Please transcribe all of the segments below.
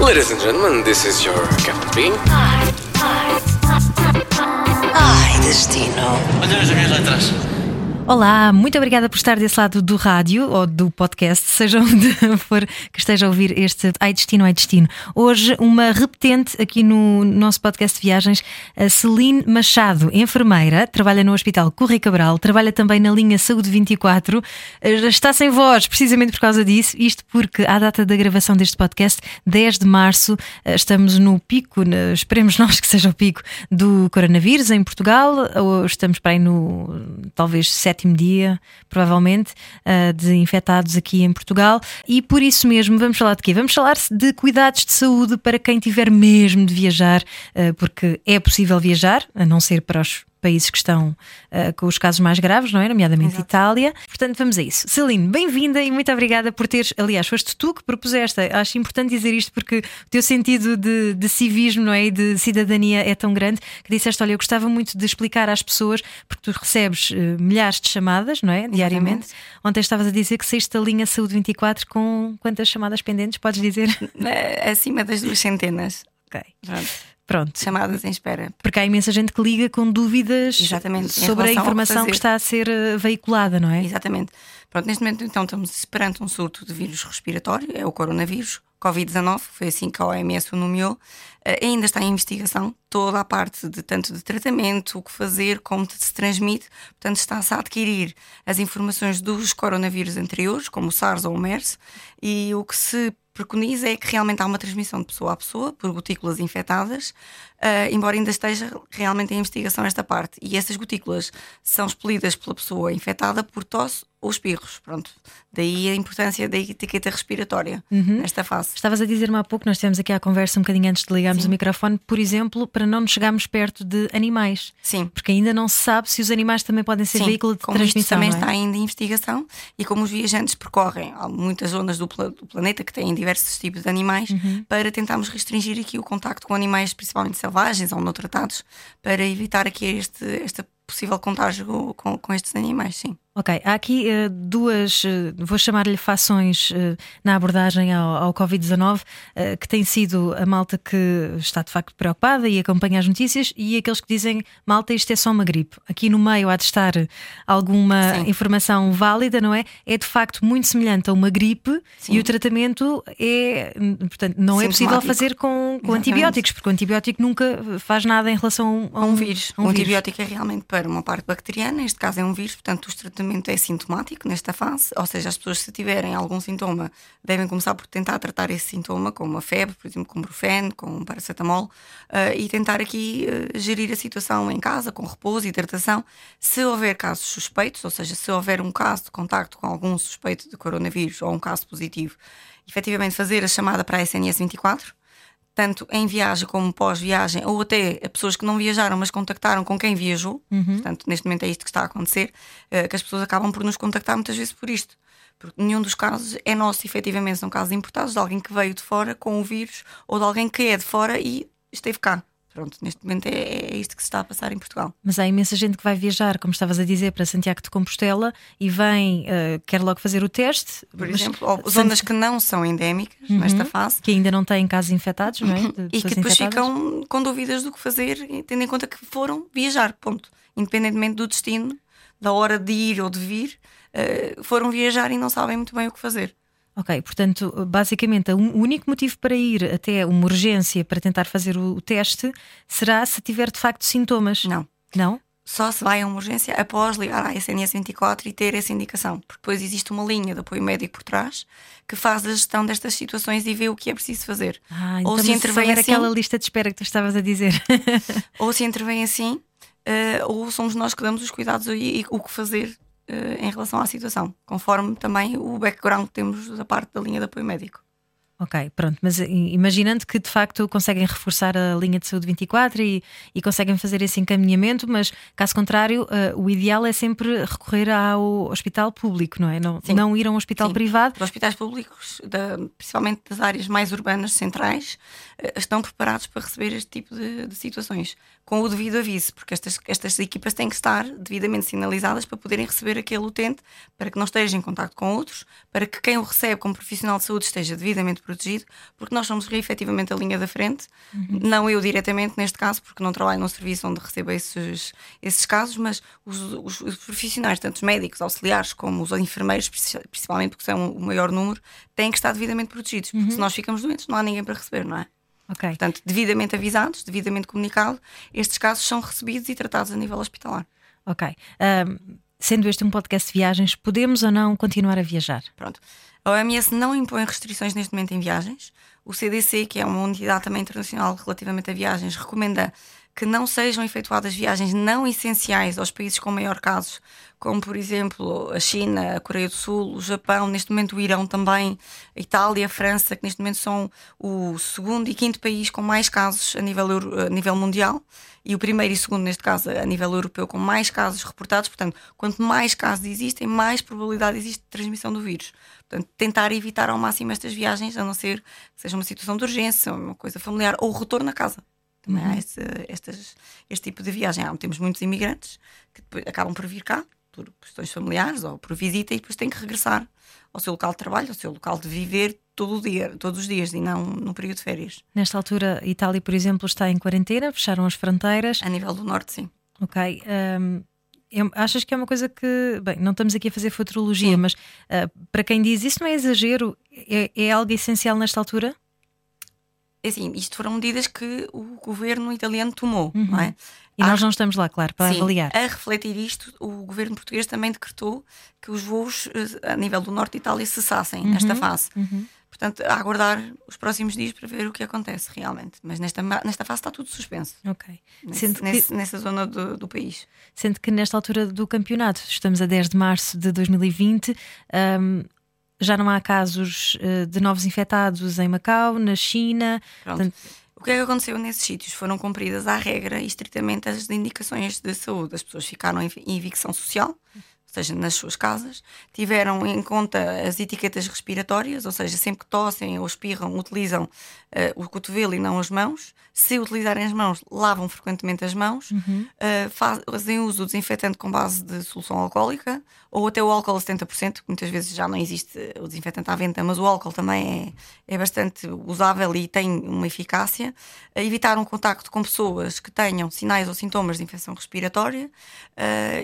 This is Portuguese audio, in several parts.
Ladies and gentlemen, this is your Captain Bean. Ai, destino. Olha as minhas letras. Olá, muito obrigada por estar desse lado do rádio ou do podcast, seja onde for que esteja a ouvir este Ai Destino, Ai Destino. Hoje, uma repetente aqui no nosso podcast de viagens, a Celine Machado, enfermeira, trabalha no Hospital Correia Cabral, trabalha também na linha Saúde 24, eh, está sem voz precisamente por causa disso, isto porque à data da gravação deste podcast, 10 de março, eh, estamos no pico, esperemos nós que seja o pico do coronavírus em Portugal, ou estamos para aí no talvez sétimo dia, provavelmente, ah, de infectados aqui em Portugal. E por isso mesmo, vamos falar de quê? Vamos falar de cuidados de saúde para quem tiver mesmo de viajar, ah, porque é possível viajar, a não ser para os países que estão ah, com os casos mais graves, não é? Nomeadamente Itália. Portanto, vamos a isso. Celine, bem-vinda e muito obrigada por teres. Aliás, foste tu que propuseste. Acho importante dizer isto porque o teu sentido de, de civismo não é? e de cidadania é tão grande que disseste: Olha, eu gostava muito de explicar às pessoas, porque tu recebes eh, milhares de chamadas, não é? Diariamente. Ontem estavas a dizer que saíste da linha Saúde 24 com quantas chamadas pendentes? Podes dizer? Eh, Acima das duas centenas. Ok. Pronto. Pronto. Chamadas em espera. Porque há imensa gente que liga com dúvidas Exatamente, sobre a informação que está a ser eh, veiculada, não é? Exatamente. Pronto, neste momento então estamos perante um surto de vírus respiratório, é o coronavírus, Covid-19, foi assim que a OMS o nomeou. Eh, ainda está em investigação toda a parte de tanto de tratamento, o que fazer, como se transmite. Portanto, está-se a adquirir as informações dos coronavírus anteriores, como o SARS ou o MERS, e o que se preconiza é que realmente há uma transmissão de pessoa a pessoa por gotículas infectadas, eh, embora ainda esteja realmente em investigação esta parte. E essas gotículas são expelidas pela pessoa infectada por tosse ou espirros. Pronto. Daí a importância da etiqueta respiratória Uhum. nesta fase. Estavas a dizer-me há pouco, nós tivemos aqui a conversa um bocadinho antes de ligarmos o microfone, por exemplo, para não nos chegarmos perto de animais. Sim. Porque ainda não se sabe se os animais também podem ser Sim, veículo de como transmissão. também é? está ainda em investigação e como os viajantes percorrem muitas zonas do, pla- do planeta que têm diversos tipos de animais, Uhum. para tentarmos restringir aqui o contacto com animais, principalmente selvagens ou não tratados, para evitar aqui este, esta possível contágio com, com estes animais, sim. Ok, há aqui eh, duas, eh, vou chamar-lhe fações eh, na abordagem ao, ao Covid-19, eh, que tem sido a malta que está de facto preocupada e acompanha as notícias, e aqueles que dizem, malta, isto é só uma gripe. Aqui no meio há de estar alguma Sim. informação válida, não é? É de facto muito semelhante a uma gripe Sim. e o tratamento é, portanto, não é possível fazer com, com antibióticos, porque o antibiótico nunca faz nada em relação a a um, um vírus. a o antibiótico é realmente para uma parte bacteriana, neste caso é um vírus, portanto, o tratamento é sintomático nesta fase, ou seja, as pessoas, se tiverem algum sintoma, devem começar por tentar tratar esse sintoma, como a febre, por exemplo, com brufeno, com paracetamol, eh, e tentar aqui eh, gerir a situação em casa, com repouso hidratação. Se houver casos suspeitos, ou seja, se houver um caso de contacto com algum suspeito de coronavírus ou um caso positivo, efetivamente fazer a chamada para a SNS 24 tanto em viagem como pós-viagem, ou até a pessoas que não viajaram, mas contactaram com quem viajou. Portanto, neste momento é isto que está a acontecer, eh, que as pessoas acabam por nos contactar muitas vezes por isto. Porque nenhum dos casos é nosso, efetivamente, são casos importados de alguém que veio de fora com o vírus ou de alguém que é de fora e esteve cá. Pronto, neste momento é, é isto que se está a passar em Portugal. Mas há imensa gente que vai viajar, como estavas a dizer, para Santiago de Compostela e vem, eh, quer logo fazer o teste. Por mas exemplo, ou zonas que não são endémicas nesta fase que ainda não têm casos infectados, não é? De e que depois infectadas. ficam com dúvidas do que fazer, tendo em conta que foram viajar, ponto. Independentemente do destino, da hora de ir ou de vir, eh, foram viajar e não sabem muito bem o que fazer. Ok, portanto, basicamente, o único motivo para ir até uma urgência para tentar fazer o, teste será se tiver de facto sintomas. Não. Não? Só se vai a uma urgência após ligar à SNS 24 e ter essa indicação, porque depois existe uma linha de apoio médico por trás que faz a gestão destas situações e vê o que é preciso fazer. Ah, ou então se intervém assim, aquela lista de espera que tu estavas a dizer. ou se intervém assim, eh, ou somos nós que damos os cuidados e, e o que fazer eh, em relação à situação, conforme também o background que temos da parte da linha de apoio médico. Ok, pronto, mas imaginando que de facto conseguem reforçar a linha de saúde 24 e, e conseguem fazer esse encaminhamento, mas caso contrário, eh, o ideal é sempre recorrer ao hospital público, não é? Não, Sim. não ir a um hospital Sim. privado. Os hospitais públicos, da- principalmente das áreas mais urbanas centrais, eh, estão preparados para receber este tipo de, de situações. Com o devido aviso, porque estas, estas equipas têm que estar devidamente sinalizadas para poderem receber aquele utente, para que não esteja em contato com outros, para que quem o recebe como profissional de saúde esteja devidamente protegido, porque nós somos efetivamente a linha da frente, uhum. não eu diretamente neste caso, porque não trabalho num serviço onde recebo esses, esses casos, mas os, os, os profissionais, tanto os médicos, auxiliares, como os enfermeiros, principalmente porque são o maior número, têm que estar devidamente protegidos, porque uhum. se nós ficamos doentes não há ninguém para receber, não é? Okay. Portanto, devidamente avisados, devidamente comunicado, estes casos são recebidos e tratados a nível hospitalar. Ok. Um, sendo este um podcast de viagens, podemos ou não continuar a viajar? Pronto. A OMS não impõe restrições neste momento em viagens. O CDC, que é uma unidade também internacional relativamente a viagens, recomenda que não sejam efetuadas viagens não essenciais aos países com maior casos, como por exemplo a China, a Coreia do Sul, o Japão, neste momento o Irão também, a Itália, a França, que neste momento são o segundo e quinto país com mais casos a nível, a nível mundial e o primeiro e segundo, neste caso, a nível europeu, com mais casos reportados. Portanto, quanto mais casos existem, mais probabilidade existe de transmissão do vírus. Portanto, tentar evitar ao máximo estas viagens, a não ser que seja uma situação de urgência, uma coisa familiar ou retorno a casa. Também uhum. há este, estas, este tipo de viagem. Há, temos muitos imigrantes que depois acabam por vir cá por questões familiares ou por visita e depois têm que regressar ao seu local de trabalho, ao seu local de viver todo o dia, todos os dias e não no período de férias. Nesta altura, Itália, por exemplo, está em quarentena, fecharam as fronteiras. A nível do norte, sim. Ok. Um, achas que é uma coisa que. Bem, não estamos aqui a fazer futurologia, mas uh, para quem diz isso não é exagero, é, é algo essencial nesta altura? É assim, isto foram medidas que o governo italiano tomou, uhum. não é? E nós não estamos lá, claro, para sim, avaliar. A refletir isto, o governo português também decretou que os voos eh, a nível do norte de Itália cessassem uhum. nesta fase. Uhum. Portanto, a aguardar os próximos dias para ver o que acontece realmente. Mas nesta, nesta fase está tudo suspenso. Ok. Nesse, que, nesse, nessa zona do, do, país. Sendo que nesta altura do campeonato, estamos a 10 de março de 2020, um, já não há casos uh, de novos infectados em Macau, na China. Portanto, o que é que aconteceu nesses sítios? Foram cumpridas à regra e estritamente as indicações de saúde. As pessoas ficaram em evicção social, seja, nas suas casas, tiveram em conta as etiquetas respiratórias, ou seja, sempre que tossem ou espirram, utilizam uh, o cotovelo e não as mãos. Se utilizarem as mãos, lavam frequentemente as mãos, uhum. uh, fazem uso do desinfetante com base de solução alcoólica ou até o álcool a 70%, muitas vezes já não existe o desinfetante à venda, mas o álcool também é, é bastante usável e tem uma eficácia. Uh, evitar um contacto com pessoas que tenham sinais ou sintomas de infecção respiratória.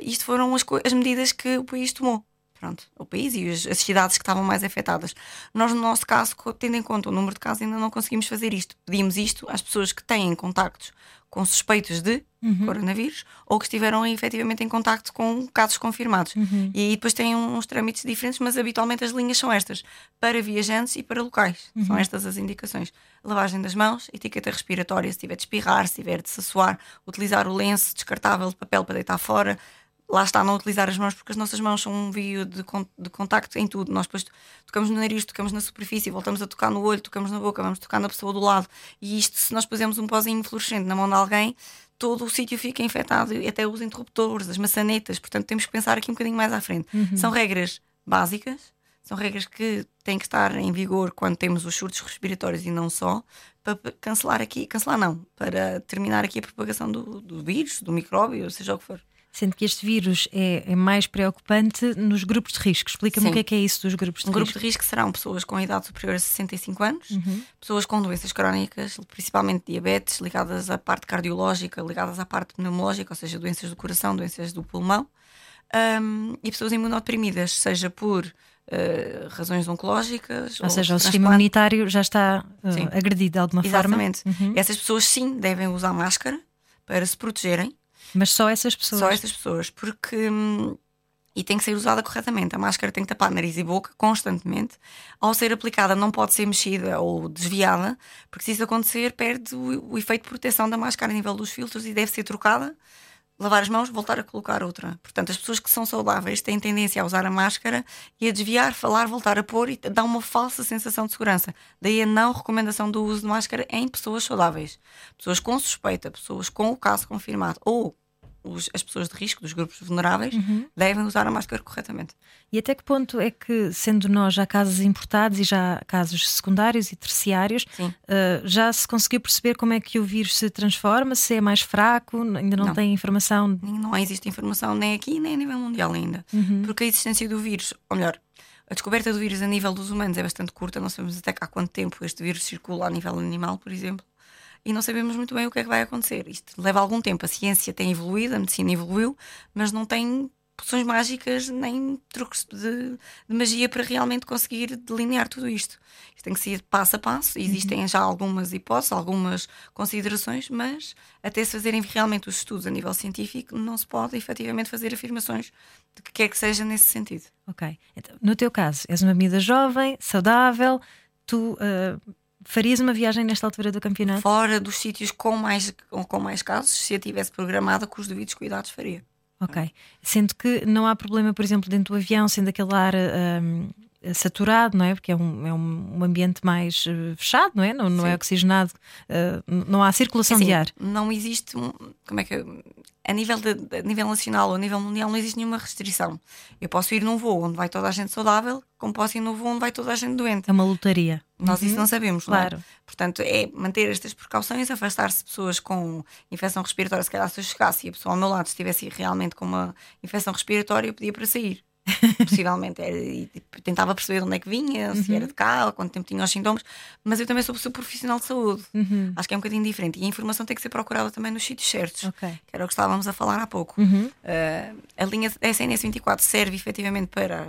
isto foram as, as medidas que que o país tomou. Pronto, o país e as, as, cidades que estavam mais afetadas. Nós, no nosso caso, tendo em conta o número de casos, ainda não conseguimos fazer isto. Pedimos isto às pessoas que têm contactos com suspeitos de uhum. coronavírus ou que estiveram efetivamente em contacto com casos confirmados. Uhum. E aí depois têm uns trâmites diferentes, mas habitualmente as linhas são estas: para viajantes e para locais. Uhum. São estas as indicações. Lavagem das mãos, etiqueta respiratória, se tiver de espirrar, se tiver de se suar, utilizar o lenço descartável de papel para deitar fora lá está, não utilizar as mãos, porque as nossas mãos são um vio de, de contacto em tudo. Nós depois tocamos no nariz, tocamos na superfície, voltamos a tocar no olho, tocamos na boca, vamos tocar na pessoa do lado. E isto, se nós pusermos um pozinho fluorescente na mão de alguém, todo o sítio fica infectado, e até os interruptores, as maçanetas. Portanto, temos que pensar aqui um bocadinho mais à frente. Uhum. São regras básicas, são regras que têm que estar em vigor quando temos os surtos respiratórios e não só, para cancelar aqui, cancelar não, para terminar aqui a propagação do, do vírus, do micróbio, seja o que for. Sendo que este vírus é, é mais preocupante nos grupos de risco. Explica-me o que é, que é isso dos grupos de um risco. Um grupo de risco serão pessoas com idade superior a 65 anos, uhum. pessoas com doenças crónicas, principalmente diabetes, ligadas à parte cardiológica, ligadas à parte pneumológica, ou seja, doenças do coração, doenças do pulmão, um, e pessoas imunodeprimidas, seja por Uh, razões oncológicas. Ou, ou seja, o sistema imunitário já está uh, agredido de alguma Exatamente. forma. Exatamente. Uhum. Essas pessoas sim devem usar máscara para se protegerem. Mas só essas pessoas? Só essas pessoas, porque. Hum, e tem que ser usada corretamente. A máscara tem que tapar nariz e boca constantemente. Ao ser aplicada, não pode ser mexida ou desviada, porque se isso acontecer, perde o, o efeito de proteção da máscara a nível dos filtros e deve ser trocada lavar as mãos, voltar a colocar outra. Portanto, as pessoas que são saudáveis têm tendência a usar a máscara e a desviar, falar, voltar a pôr e dá uma falsa sensação de segurança. Daí a não recomendação do uso de máscara em pessoas saudáveis. Pessoas com suspeita, pessoas com o caso confirmado ou os- as pessoas de risco, dos grupos vulneráveis, devem usar a máscara corretamente. E até que ponto é que, sendo nós já casos importados e já casos secundários e terciários, eh, já se conseguiu perceber como é que o vírus se transforma, se é mais fraco, ainda não, Não. tem informação. Não existe informação nem aqui nem a nível mundial ainda. Porque a existência do vírus, ou melhor, a descoberta do vírus a nível dos humanos é bastante curta, não sabemos até há quanto tempo este vírus circula a nível animal, por exemplo, e não sabemos muito bem o que é que vai acontecer. Isto leva algum tempo. A ciência tem evoluído, a medicina evoluiu, mas não tem poções mágicas nem truques de, de magia para realmente conseguir delinear tudo isto. Isto tem que ser passo a passo. Existem já algumas hipóteses, algumas considerações, mas até se fazerem realmente os estudos a nível científico, não se pode efetivamente fazer afirmações de que quer que seja nesse sentido. Ok. Então, no teu caso, és uma miúda jovem, saudável, tu eh, farias uma viagem nesta altura do campeonato? Fora dos sítios com mais, com, mais casos, se a tivesse programada com os devidos cuidados, faria. Ok. Sendo que não há problema, por exemplo, dentro do avião, sendo aquele ar hum, saturado, não é? Porque é um, é um ambiente mais eh, fechado, não é? Não, não é oxigenado, eh, não há circulação Assim, de ar. Não existe, como é que a nível, de, a nível nacional ou a nível mundial não existe nenhuma restrição. Eu posso ir num voo onde vai toda a gente saudável, como posso ir num voo onde vai toda a gente doente. É uma lotaria. Nós isso não sabemos, não é? Claro. Portanto, é manter estas precauções, afastar-se de pessoas com infecção respiratória. Se calhar, se eu chegasse e a pessoa ao meu lado estivesse realmente com uma infecção respiratória, eu pedia para sair. Possivelmente. Era, e tipo, tentava perceber de onde é que vinha, se Uhum. era de cá, ou quanto tempo tinha os sintomas. Mas eu também sou pessoa profissional de saúde. Uhum. Acho que é um bocadinho diferente. E a informação tem que ser procurada também nos sítios certos. Ok. Uhum. Que era o que estávamos a falar há pouco. Uh, a linha SNS 24 serve efetivamente para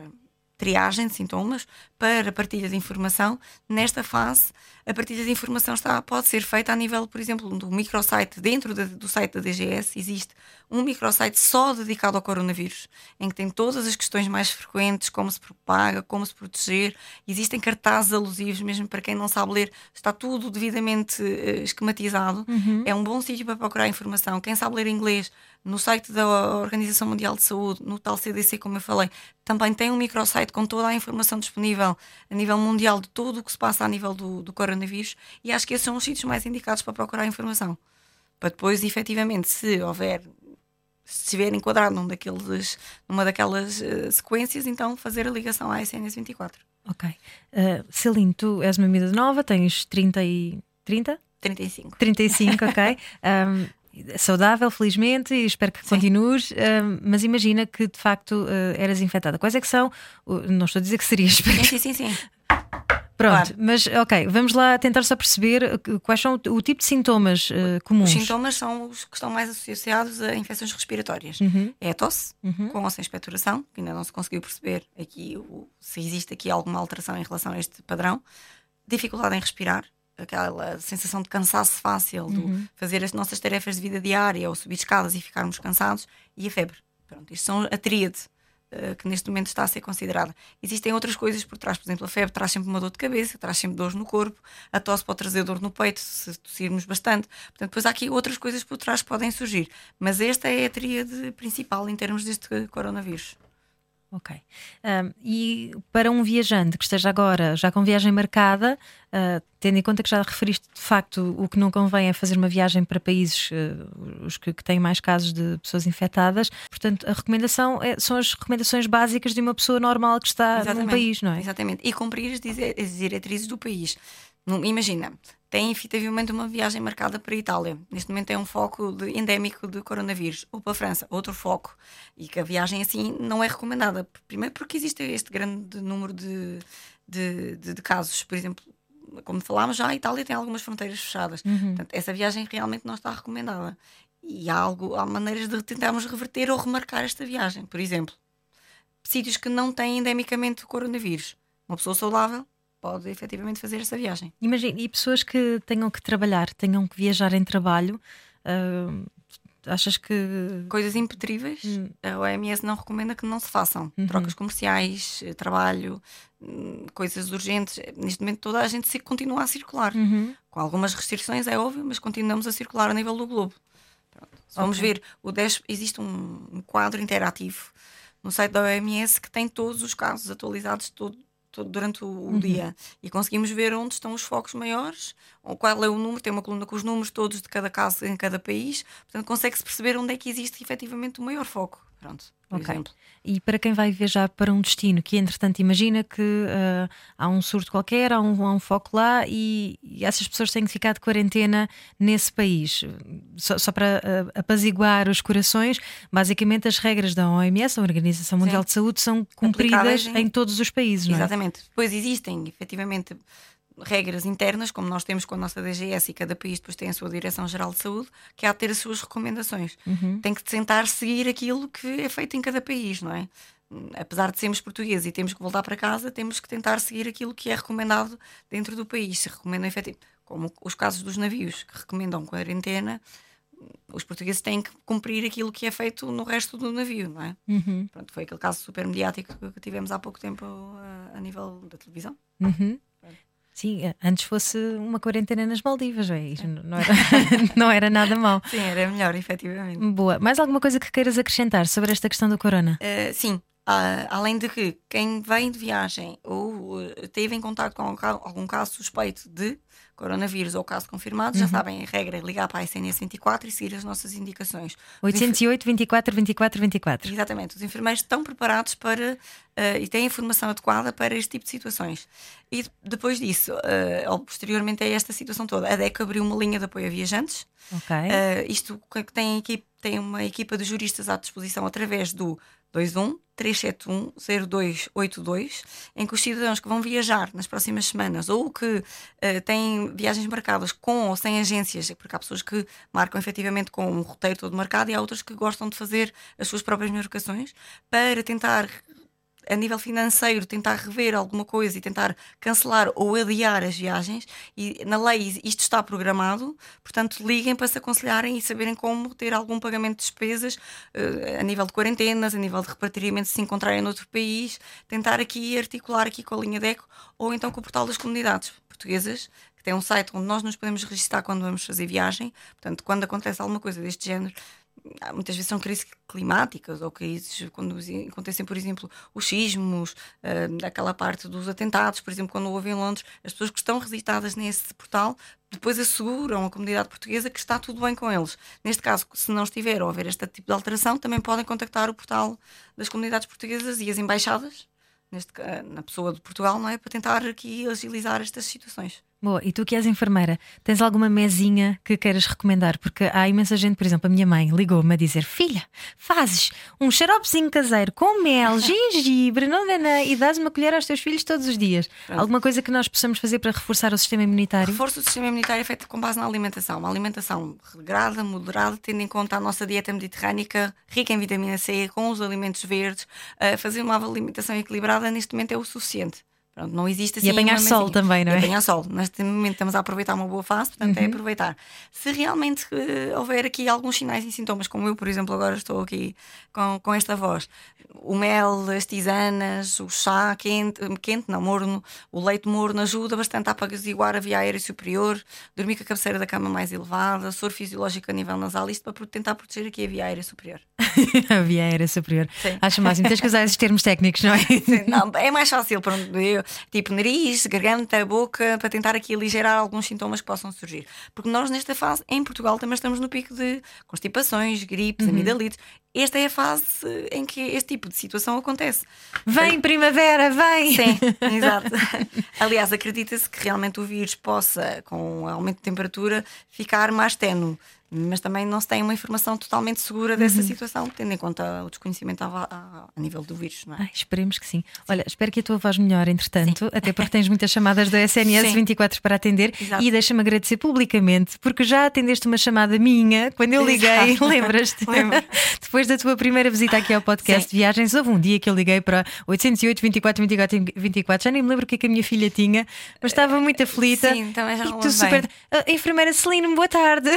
triagem de sintomas, para partilha de informação. Nesta fase, a partilha de informação está, pode ser feita a nível, por exemplo, do microsite. Dentro da- do site da DGS existe um microsite só dedicado ao coronavírus, em que tem todas as questões mais frequentes, como se propaga, como se proteger. Existem cartazes alusivos, mesmo para quem não sabe ler, está tudo devidamente eh, esquematizado. É um bom sítio para procurar informação. Quem sabe ler inglês, no site da Organização Mundial de Saúde, no tal CDC, como eu falei, também tem um microsite com toda a informação disponível a nível mundial de tudo o que se passa a nível do, do coronavírus e acho que esses são os sítios mais indicados para procurar informação. Para depois, efetivamente, se houver, se estiver enquadrado num daqueles, numa daquelas eh, sequências, então fazer a ligação à SNS 24. Ok. Uh, Celine, tu és uma miúda nova, tens 30 e. 30? 35. 35, ok. Um, saudável, felizmente, e espero que continues. um, mas imagina que de facto uh, eras infectada. Quais é que são? Uh, não estou a dizer que serias. Sim, sim, sim, sim. Pronto, Claro. mas ok, vamos lá tentar só perceber quais são o, o tipo de sintomas uh, comuns. Os sintomas são os que estão mais associados a infecções respiratórias. É a tosse, com ou sem expectoração, que ainda não se conseguiu perceber aqui o- se existe aqui alguma alteração em relação a este padrão. Dificuldade em respirar, aquela sensação de cansaço fácil, de fazer as nossas tarefas de vida diária ou subir escadas e ficarmos cansados, e a febre. Pronto, isto são a tríade que neste momento está a ser considerada. Existem outras coisas por trás, por exemplo, a febre traz sempre uma dor de cabeça, traz sempre dores no corpo, a tosse pode trazer dor no peito se tossirmos bastante. Portanto, depois há aqui outras coisas por trás que podem surgir. Mas esta é a tríade principal em termos deste coronavírus. Ok. Um, e para um viajante que esteja agora já com viagem marcada, uh, tendo em conta que já referiste de facto o que não convém é fazer uma viagem para países uh, os que, que têm mais casos de pessoas infectadas, portanto, a recomendação é- são as recomendações básicas de uma pessoa normal que está num país, não é? Exatamente. E cumprir as diretrizes do país. Imagina, tem efetivamente uma viagem marcada para a Itália. Neste momento é um foco de- endémico de coronavírus. Ou para a França, outro foco. E que a viagem assim não é recomendada. Primeiro porque existe este grande número de, de, de- de casos. Por exemplo, como falámos já, a Itália tem algumas fronteiras fechadas. Portanto, essa viagem realmente não está recomendada. E há, algo, há maneiras de tentarmos reverter ou remarcar esta viagem. Por exemplo, sítios que não têm endemicamente coronavírus. Uma pessoa saudável pode efetivamente fazer essa viagem. Imagina, e pessoas que tenham que trabalhar, tenham que viajar em trabalho, uh, achas que. Coisas impetríveis, a OMS não recomenda que não se façam. Trocas comerciais, eh, trabalho, hum, coisas urgentes. Neste momento toda a gente continua a circular. Com algumas restrições, é óbvio, mas continuamos a circular a nível do globo. Pronto. Vamos ver, o 10, existe um, um quadro interativo no site da OMS que tem todos os casos atualizados de todo- todo- durante o, o dia. E conseguimos ver onde estão os focos maiores, qual é o número, tem uma coluna com os números todos de cada caso em cada país, portanto consegue-se perceber onde é que existe efetivamente o maior foco. Pronto, por Ok. exemplo. E para quem vai viajar para um destino que, entretanto, imagina que ah, há um surto qualquer, há um, há um foco lá e, e essas pessoas têm que ficar de quarentena nesse país. Só, só para ah, apaziguar os corações, basicamente as regras da OMS, a Organização Mundial Sim. de Saúde, são cumpridas em- em todos os países, não é? Exatamente. Depois existem, efetivamente, regras internas, como nós temos com a nossa DGS e cada país depois tem a sua Direção-Geral de Saúde, que há de ter as suas recomendações. Tem que tentar seguir aquilo que é feito em cada país, não é? Apesar de sermos portugueses e temos que voltar para casa, temos que tentar seguir aquilo que é recomendado dentro do país. Se recomendam efetivamente, como os casos dos navios que recomendam quarentena, os portugueses têm que cumprir aquilo que é feito no resto do navio, não é? Pronto, foi aquele caso super mediático que tivemos há pouco tempo a, a nível da televisão. Uhum. Sim, eh, antes fosse uma quarentena nas Maldivas, é? Isto não, era, não era nada mal. Sim, era melhor, efetivamente. Boa. Mais alguma coisa que queiras acrescentar sobre esta questão do corona? Uh, sim, ah, além de que quem vem de viagem ou uh, teve em contato com algum caso suspeito de coronavírus ou caso confirmado, já sabem, a regra é ligar para a SNS 24 e seguir as nossas indicações. Os enfer- 808 24 24 24. Exatamente, os enfermeiros estão preparados para eh, e têm a informação adequada para este tipo de situações. E de- depois disso, ou posteriormente a esta situação toda, a DEC abriu uma linha de apoio a viajantes. Ok. Eh, isto que tem, equipe, tem uma equipa de juristas à disposição através do 21 371 0282, em que os cidadãos que vão viajar nas próximas semanas ou que eh, têm viagens marcadas com ou sem agências, porque há pessoas que marcam efetivamente com um roteiro todo marcado e há outras que gostam de fazer as suas próprias marcações para tentar a nível financeiro, tentar rever alguma coisa e tentar cancelar ou adiar as viagens. E na lei isto está programado, portanto, liguem para se aconselharem e saberem como ter algum pagamento de despesas eh, a nível de quarentenas, a nível de repatriamento se encontrarem noutro país, tentar aqui articular aqui com a linha DECO ou então com o portal das comunidades portuguesas. Que tem um site onde nós nos podemos registrar quando vamos fazer viagem. Portanto, quando acontece alguma coisa deste género, muitas vezes são crises climáticas ou crises quando acontecem, por exemplo, os sismos, ah, aquela parte dos atentados, por exemplo, quando houve em Londres, as pessoas que estão registadas nesse portal depois asseguram a comunidade portuguesa que está tudo bem com eles. Neste caso, se não estiver a haver este tipo de alteração, também podem contactar o portal das comunidades portuguesas e as embaixadas, neste, ca- na pessoa de Portugal, não é? Para tentar aqui agilizar estas situações. Boa, e tu que és enfermeira, tens alguma mesinha que queiras recomendar? Porque há imensa gente, por exemplo, a minha mãe ligou-me a dizer: Filha, fazes um xaropezinho caseiro com mel, gengibre, não nada, e dás uma colher aos teus filhos todos os dias. Alguma coisa que nós possamos fazer para reforçar o sistema imunitário? Reforço do sistema imunitário é feito com base na alimentação. Uma alimentação regrada, moderada, tendo em conta a nossa dieta mediterrânica, rica em vitamina C, com os alimentos verdes. Uh, fazer uma alimentação equilibrada neste momento é o suficiente. Pronto, não existe assim. apanhar uma sol também, não é? E apanhar sol. Neste momento estamos a aproveitar uma boa fase, portanto Uhum. é aproveitar. Se realmente eh, houver aqui alguns sinais e sintomas, como eu, por exemplo, agora estou aqui com, com esta voz, o mel, as tisanas, o chá quente, quente, não, morno, o leite morno ajuda bastante a apaziguar a via aérea superior, dormir com a cabeceira da cama mais elevada, soro fisiológico a nível nasal, isto para tentar proteger aqui a via aérea superior. a via aérea superior. Sim. Acho máximo. Tens que usar esses termos técnicos, não é? Não, é mais fácil, pronto, eu, tipo nariz, garganta, boca, para tentar aqui aligerar alguns sintomas que possam surgir. Porque nós, nesta fase, em Portugal, também estamos no pico de constipações, gripes, amidalites. Esta é a fase em que este tipo de situação acontece. Vem, primavera, vem! Sim, exato. Aliás, acredita-se que realmente o vírus possa, com o aumento de temperatura, ficar mais tenue. Mas também não se tem uma informação totalmente segura dessa situação, tendo em conta o desconhecimento a, a- a nível do vírus, não é? Ai, esperemos que sim. Olha, espero que a tua voz melhore, entretanto, até porque tens muitas chamadas da SNS Sim. 24 para atender Exato. e deixa-me agradecer publicamente, porque já atendeste uma chamada minha quando eu liguei, lembras-te? Depois da tua primeira visita aqui ao podcast de Viagens, houve um dia que eu liguei para 808 24 24 24, já nem me lembro o que é que a minha filha tinha, mas estava muito aflita. Sim, também já e tu super. bem. "Ah, enfermeira Celine, boa tarde.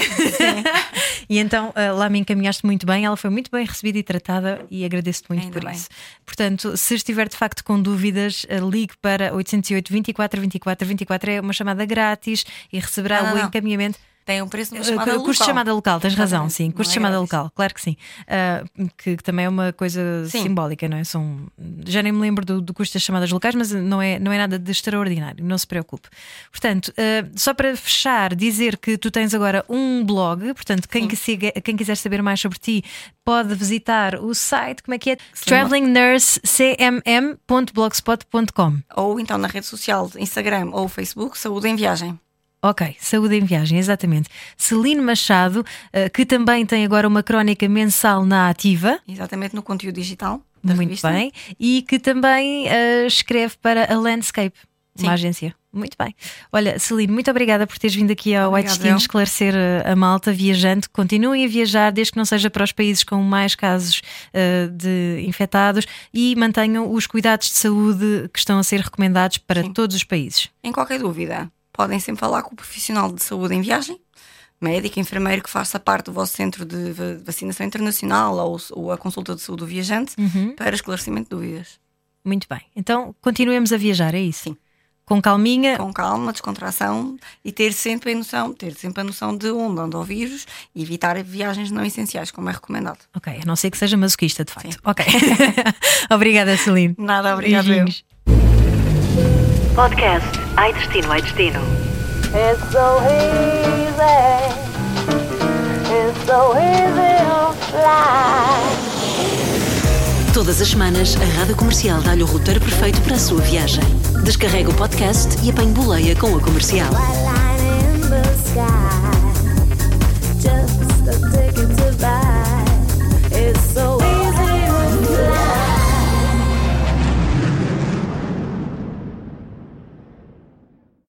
e então ah, lá me encaminhaste muito bem, ela foi muito bem recebida e tratada e agradeço-te muito Ainda por bem. isso. Portanto, se estiver de facto com dúvidas, ah, ligue para 808 24 24 24, é uma chamada grátis e receberá Não, não, o não. Tem um preço numa Uh, chamada cu- local. Custo de chamada local, tens razão, sim. Custo de é chamada local, claro que sim. Uh, que, que também é uma coisa Sim. simbólica, não é? São, já nem me lembro do, do custo das chamadas locais, mas não é, não é nada de extraordinário, não se preocupe. Portanto, uh, só para fechar, dizer que tu tens agora um blog, portanto, quem, que siga, quem quiser saber mais sobre ti pode visitar o site, como é que é? travelingnurse.cmm.blogspot.com. Ou então na rede social, Instagram ou Facebook, Saúde em Viagem. Ok, Saúde em Viagem, exatamente. Celine Machado, eh, que também tem agora uma crónica mensal na Ativa, Exatamente no conteúdo digital da muito revista. bem, e que também eh, escreve para a Landscape, Sim. uma agência. Muito bem. Olha, Celine, muito obrigada por teres vindo aqui ao White eu. esclarecer eh, a malta viajante. Continuem a viajar, desde que não seja para os países com mais casos eh, de infectados e mantenham os cuidados de saúde que estão a ser recomendados para Sim. todos os países. Em qualquer dúvida, podem sempre falar com o profissional de saúde em viagem, médico, enfermeiro que faça parte do vosso centro de va- vacinação internacional ou, ou a consulta de saúde do viajante Uhum. para esclarecimento de dúvidas. Muito bem. Então, continuemos a viajar, é isso? Sim. Com calminha, Com calma, descontração e ter sempre a noção, ter sempre a noção de onde anda o vírus e evitar viagens não essenciais, como é recomendado. Ok, a não ser que seja masoquista, de facto. Ok. Obrigada, Celine. Nada, obrigado. Podcast Ai Destino, Ai Destino. It's so easy. It's so easy to fly. Todas as semanas, a Rádio Comercial dá-lhe o roteiro perfeito para a sua viagem. Descarrega o podcast e apanhe boleia com a comercial. La, la,